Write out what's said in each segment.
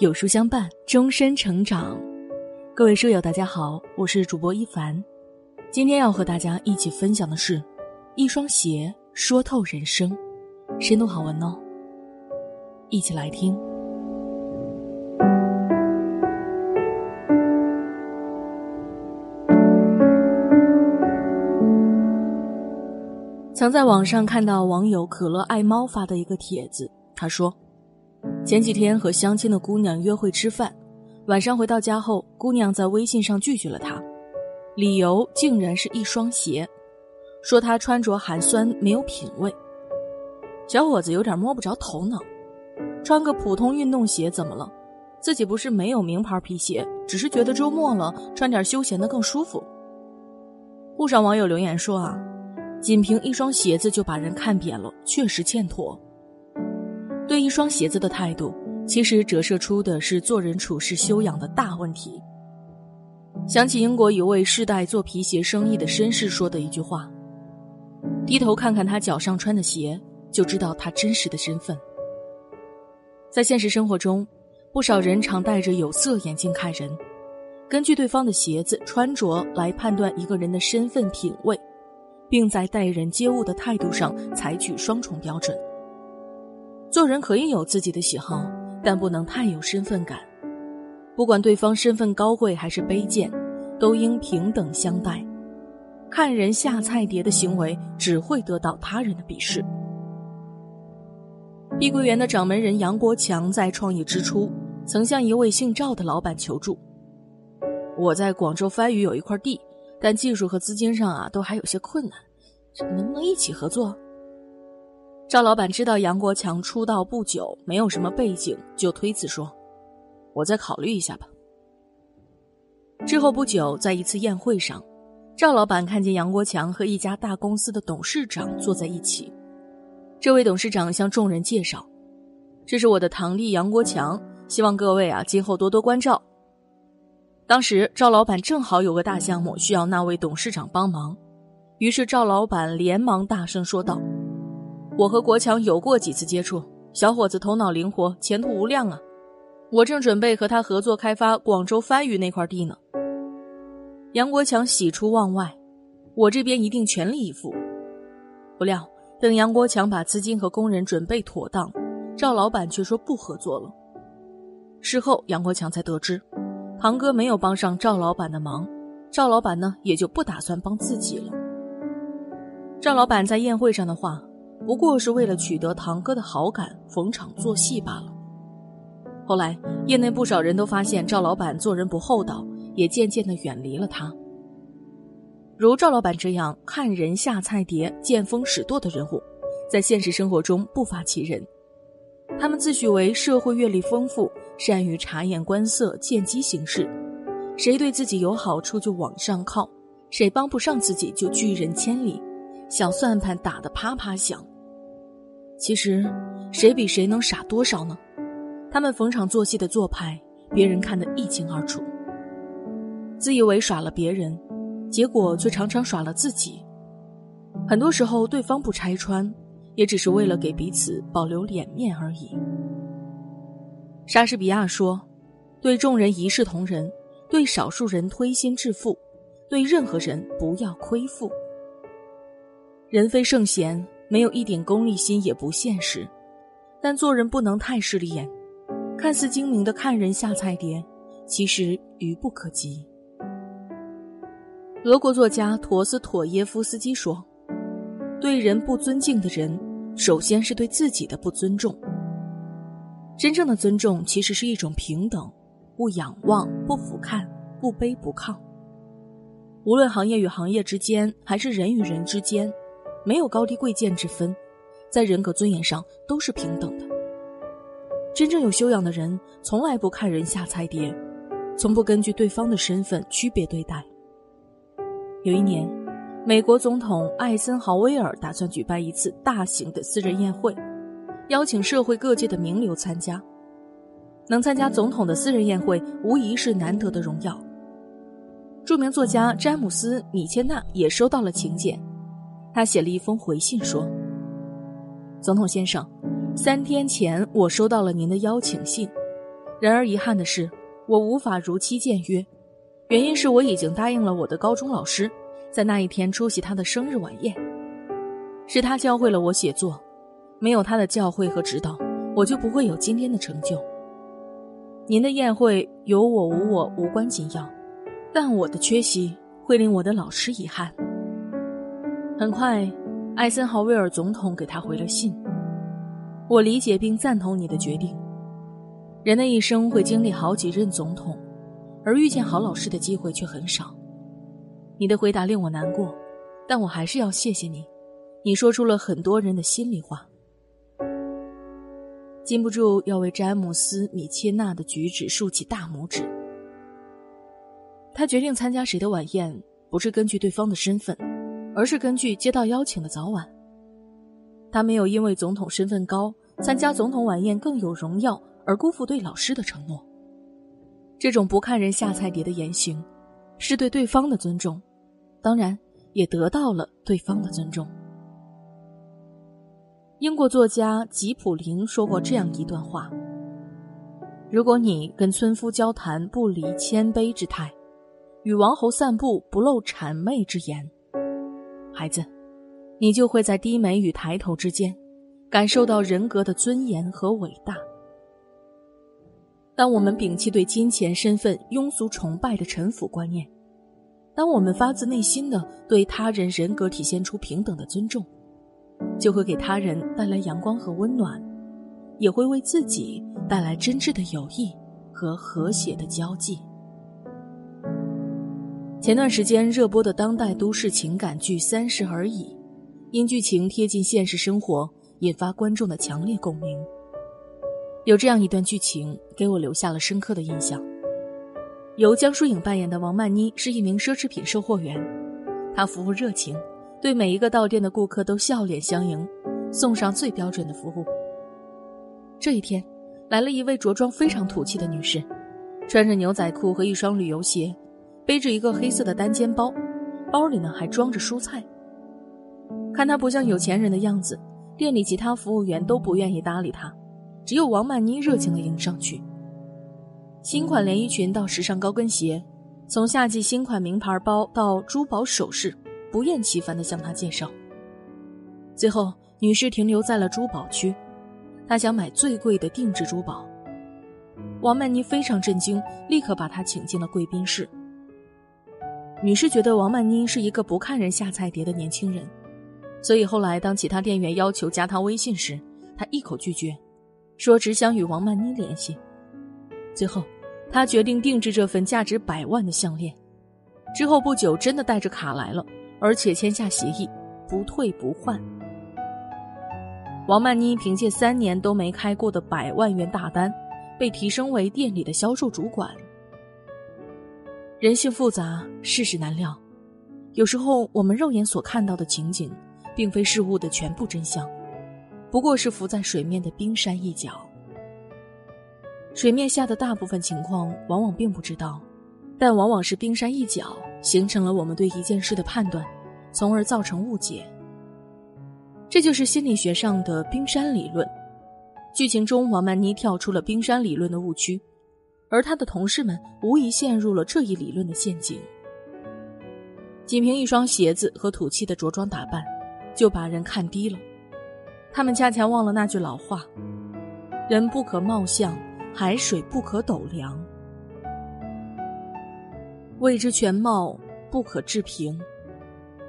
有书相伴，终身成长。各位书友，大家好，我是主播一凡。今天要和大家一起分享的是，一双鞋说透人生，深度好文哦。一起来听。曾在网上看到网友可乐爱猫发的一个帖子，他说。前几天和相亲的姑娘约会吃饭，晚上回到家后，姑娘在微信上拒绝了他，理由竟然是一双鞋，说他穿着寒酸没有品味。小伙子有点摸不着头脑，穿个普通运动鞋怎么了？自己不是没有名牌皮鞋，只是觉得周末了穿点休闲的更舒服。不少网友留言说啊，仅凭一双鞋子就把人看扁了，确实欠妥。对一双鞋子的态度，其实折射出的是做人处事修养的大问题。想起英国一位世代做皮鞋生意的绅士说的一句话：“低头看看他脚上穿的鞋，就知道他真实的身份。”在现实生活中，不少人常戴着有色眼镜看人，根据对方的鞋子穿着来判断一个人的身份品味，并在待人接物的态度上采取双重标准。做人可以有自己的喜好，但不能太有身份感。不管对方身份高贵还是卑贱，都应平等相待。看人下菜碟的行为只会得到他人的鄙视。碧桂园的掌门人杨国强在创业之初，曾向一位姓赵的老板求助：“我在广州番禺有一块地，但技术和资金上啊都还有些困难，能不能一起合作？”赵老板知道杨国强出道不久，没有什么背景，就推辞说：“我再考虑一下吧。”之后不久，在一次宴会上，赵老板看见杨国强和一家大公司的董事长坐在一起。这位董事长向众人介绍：“这是我的堂弟杨国强，希望各位啊今后多多关照。”当时赵老板正好有个大项目需要那位董事长帮忙，于是赵老板连忙大声说道。我和国强有过几次接触，小伙子头脑灵活，前途无量啊！我正准备和他合作开发广州番禺那块地呢。杨国强喜出望外，我这边一定全力以赴。不料，等杨国强把资金和工人准备妥当，赵老板却说不合作了。事后，杨国强才得知，堂哥没有帮上赵老板的忙，赵老板呢也就不打算帮自己了。赵老板在宴会上的话。不过是为了取得堂哥的好感，逢场作戏罢了。后来，业内不少人都发现赵老板做人不厚道，也渐渐的远离了他。如赵老板这样看人下菜碟、见风使舵的人物，在现实生活中不乏其人。他们自诩为社会阅历丰富，善于察言观色、见机行事，谁对自己有好处就往上靠，谁帮不上自己就拒人千里，小算盘打得啪啪响。其实，谁比谁能傻多少呢？他们逢场作戏的做派，别人看得一清二楚。自以为耍了别人，结果却常常耍了自己。很多时候，对方不拆穿，也只是为了给彼此保留脸面而已。莎士比亚说：“对众人一视同仁，对少数人推心置腹，对任何人不要亏负。”人非圣贤。没有一点功利心也不现实，但做人不能太势利眼，看似精明的看人下菜碟，其实愚不可及。俄国作家陀思妥耶夫斯基说：“对人不尊敬的人，首先是对自己的不尊重。真正的尊重其实是一种平等，不仰望，不俯瞰，不卑不亢。无论行业与行业之间，还是人与人之间。”没有高低贵贱之分，在人格尊严上都是平等的。真正有修养的人，从来不看人下菜碟，从不根据对方的身份区别对待。有一年，美国总统艾森豪威尔打算举办一次大型的私人宴会，邀请社会各界的名流参加。能参加总统的私人宴会，无疑是难得的荣耀。著名作家詹姆斯·米切纳也收到了请柬。他写了一封回信说：“总统先生，三天前我收到了您的邀请信，然而遗憾的是，我无法如期见约，原因是我已经答应了我的高中老师，在那一天出席他的生日晚宴。是他教会了我写作，没有他的教诲和指导，我就不会有今天的成就。您的宴会有我无我无关紧要，但我的缺席会令我的老师遗憾。很快，艾森豪威尔总统给他回了信。我理解并赞同你的决定。人的一生会经历好几任总统，而遇见好老师的机会却很少。你的回答令我难过，但我还是要谢谢你。你说出了很多人的心里话。禁不住要为詹姆斯·米切纳的举止竖起大拇指。他决定参加谁的晚宴，不是根据对方的身份，而是根据接到邀请的早晚。他没有因为总统身份高，参加总统晚宴更有荣耀而辜负对老师的承诺。这种不看人下菜碟的言行，是对对方的尊重，当然也得到了对方的尊重。英国作家吉普林说过这样一段话：“如果你跟村夫交谈不离谦卑之态，与王侯散步不露谄媚之言，孩子，你就会在低眉与抬头之间，感受到人格的尊严和伟大。当我们摒弃对金钱、身份、庸俗崇拜的臣服观念，当我们发自内心的对他人人格体现出平等的尊重。”就会给他人带来阳光和温暖，也会为自己带来真挚的友谊和和谐的交际。前段时间热播的当代都市情感剧《三十而已》，因剧情贴近现实生活，引发观众的强烈共鸣。有这样一段剧情给我留下了深刻的印象：由江疏影扮演的王曼妮是一名奢侈品售货员，她服务热情。对每一个到店的顾客都笑脸相迎，送上最标准的服务。这一天，来了一位着装非常土气的女士，穿着牛仔裤和一双旅游鞋，背着一个黑色的单肩包，包里呢还装着蔬菜。看她不像有钱人的样子，店里其他服务员都不愿意搭理她，只有王曼妮热情地迎上去。新款连衣裙到时尚高跟鞋，从夏季新款名牌包到珠宝首饰。不厌其烦地向他介绍。最后，女士停留在了珠宝区，她想买最贵的定制珠宝。王曼妮非常震惊，立刻把她请进了贵宾室。女士觉得王曼妮是一个不看人下菜碟的年轻人，所以后来当其他店员要求加她微信时，她一口拒绝，说只想与王曼妮联系。最后，她决定定制这份价值百万的项链。之后不久，真的带着卡来了。而且签下协议，不退不换。王曼妮凭借三年都没开过的百万元大单，被提升为店里的销售主管。人性复杂，世事难料，有时候我们肉眼所看到的情景，并非事物的全部真相，不过是浮在水面的冰山一角。水面下的大部分情况，往往并不知道。但往往是冰山一角形成了我们对一件事的判断，从而造成误解。这就是心理学上的冰山理论。剧情中，王曼妮跳出了冰山理论的误区，而他的同事们无疑陷入了这一理论的陷阱。仅凭一双鞋子和土气的着装打扮，就把人看低了。他们恰恰忘了那句老话：“人不可貌相，海水不可斗量。”未知全貌，不可置评。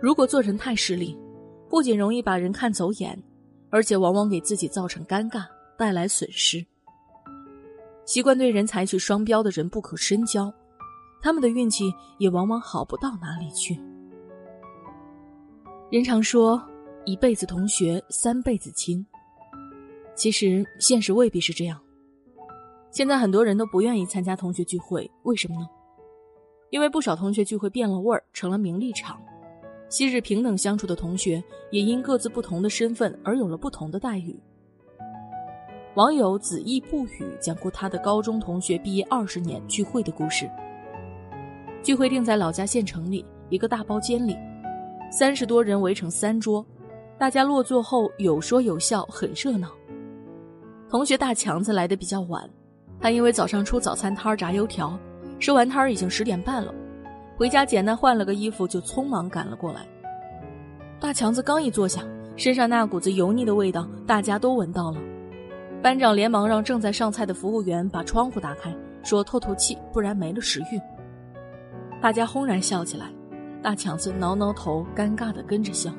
如果做人太势利，不仅容易把人看走眼，而且往往给自己造成尴尬，带来损失。习惯对人采取双标的人不可深交，他们的运气也往往好不到哪里去。人常说一辈子同学，三辈子亲，其实现实未必是这样。现在很多人都不愿意参加同学聚会，为什么呢？因为不少同学聚会变了味儿，成了名利场。昔日平等相处的同学，也因各自不同的身份而有了不同的待遇。网友子意不语讲过他的高中同学毕业二十年聚会的故事。聚会定在老家县城里一个大包间里，三十多人围成三桌，大家落座后有说有笑，很热闹。同学大强子来的比较晚，他因为早上出早餐摊炸油条，收完摊已经十点半了，回家简单换了个衣服就匆忙赶了过来。大强子刚一坐下，身上那股子油腻的味道大家都闻到了。班长连忙让正在上菜的服务员把窗户打开，说透透气，不然没了食欲。大家轰然笑起来，大强子挠挠头，尴尬的跟着笑。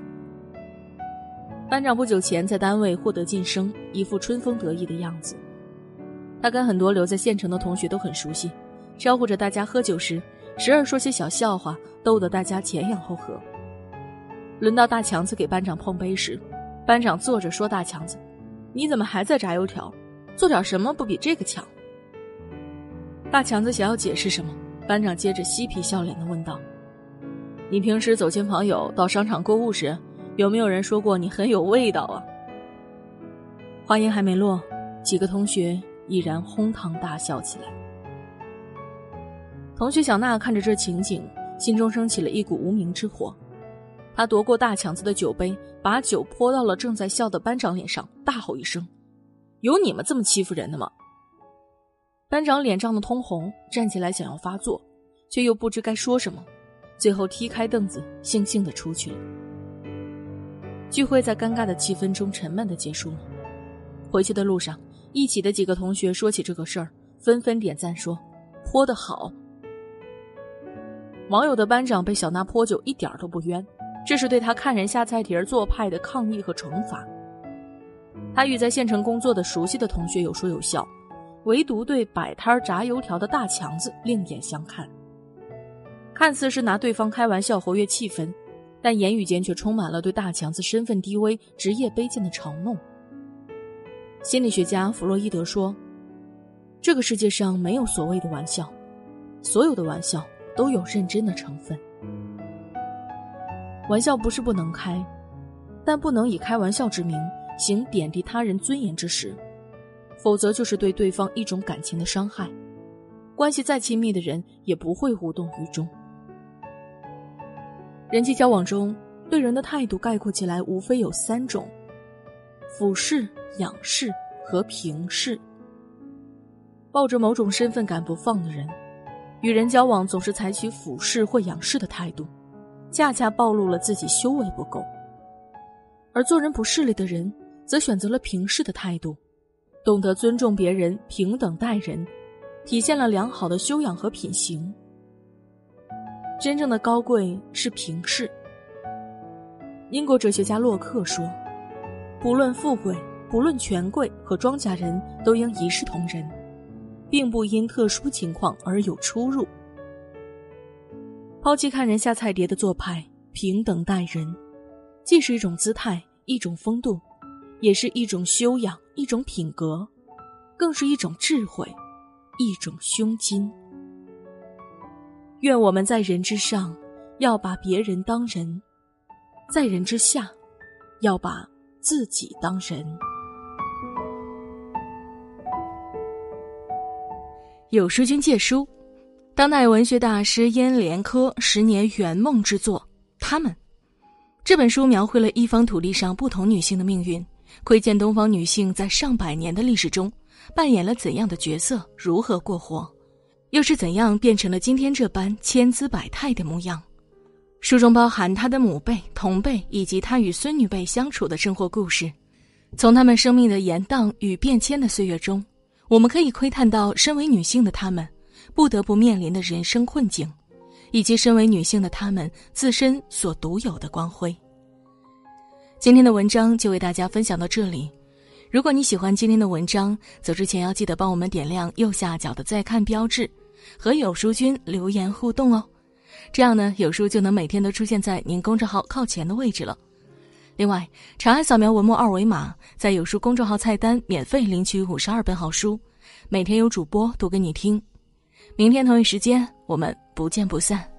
班长不久前在单位获得晋升，一副春风得意的样子。他跟很多留在县城的同学都很熟悉，招呼着大家喝酒时，时而说些小笑话，逗得大家前仰后合。轮到大强子给班长碰杯时，班长坐着说：“大强子，你怎么还在炸油条？做点什么不比这个强？”大强子想要解释什么。班长接着嬉皮笑脸的问道：“你平时走亲访友、到商场购物时，有没有人说过你很有味道啊？”话音还没落，几个同学已然哄堂大笑起来。同学小娜看着这情景，心中升起了一股无名之火。他夺过大强子的酒杯，把酒泼到了正在笑的班长脸上，大吼一声：“有你们这么欺负人的吗？”班长脸涨得通红，站起来想要发作，却又不知该说什么，最后踢开凳子，悻悻的出去了。聚会在尴尬的气氛中沉闷的结束了。回去的路上，一起的几个同学说起这个事儿，纷纷点赞说：“泼得好。”网友的班长被小娜泼酒一点都不冤，这是对他看人下菜碟做派的抗议和惩罚。他与在县城工作的熟悉的同学有说有笑。唯独对摆摊炸油条的大强子另眼相看，看似是拿对方开玩笑活跃气氛，但言语间却充满了对大强子身份低微、职业卑贱的嘲弄。心理学家弗洛伊德说：“这个世界上没有所谓的玩笑，所有的玩笑都有认真的成分。玩笑不是不能开，但不能以开玩笑之名行贬低他人尊严之实。”否则就是对对方一种感情的伤害，关系再亲密的人也不会无动于衷。人际交往中，对人的态度概括起来无非有三种：俯视、仰视和平视。抱着某种身份感不放的人，与人交往总是采取俯视或仰视的态度，恰恰暴露了自己修为不够；而做人不势利的人，则选择了平视的态度。懂得尊重别人，平等待人，体现了良好的修养和品行。真正的高贵是平视。英国哲学家洛克说：“不论富贵，不论权贵和庄稼人，都应一视同仁，并不因特殊情况而有出入。抛弃看人下菜碟的做派，平等待人，既是一种姿态，一种风度。”也是一种修养，一种品格，更是一种智慧，一种胸襟。愿我们在人之上，要把别人当人；在人之下，要把自己当人。有书君借书，当代文学大师燕连科十年圆梦之作《他们》这本书，描绘了一方土地上不同女性的命运。窥见东方女性在上百年的历史中扮演了怎样的角色，如何过活，又是怎样变成了今天这般千姿百态的模样。书中包含她的母辈、同辈以及她与孙女辈相处的生活故事。从她们生命的延宕与变迁的岁月中，我们可以窥探到身为女性的她们不得不面临的人生困境，以及身为女性的她们自身所独有的光辉。今天的文章就为大家分享到这里。如果你喜欢今天的文章，走之前要记得帮我们点亮右下角的再看标志，和有书君留言互动哦。这样呢，有书就能每天都出现在您公众号靠前的位置了。另外，长按扫描文末二维码，在有书公众号菜单免费领取五十二本好书，每天有主播读给你听。明天同一时间，我们不见不散。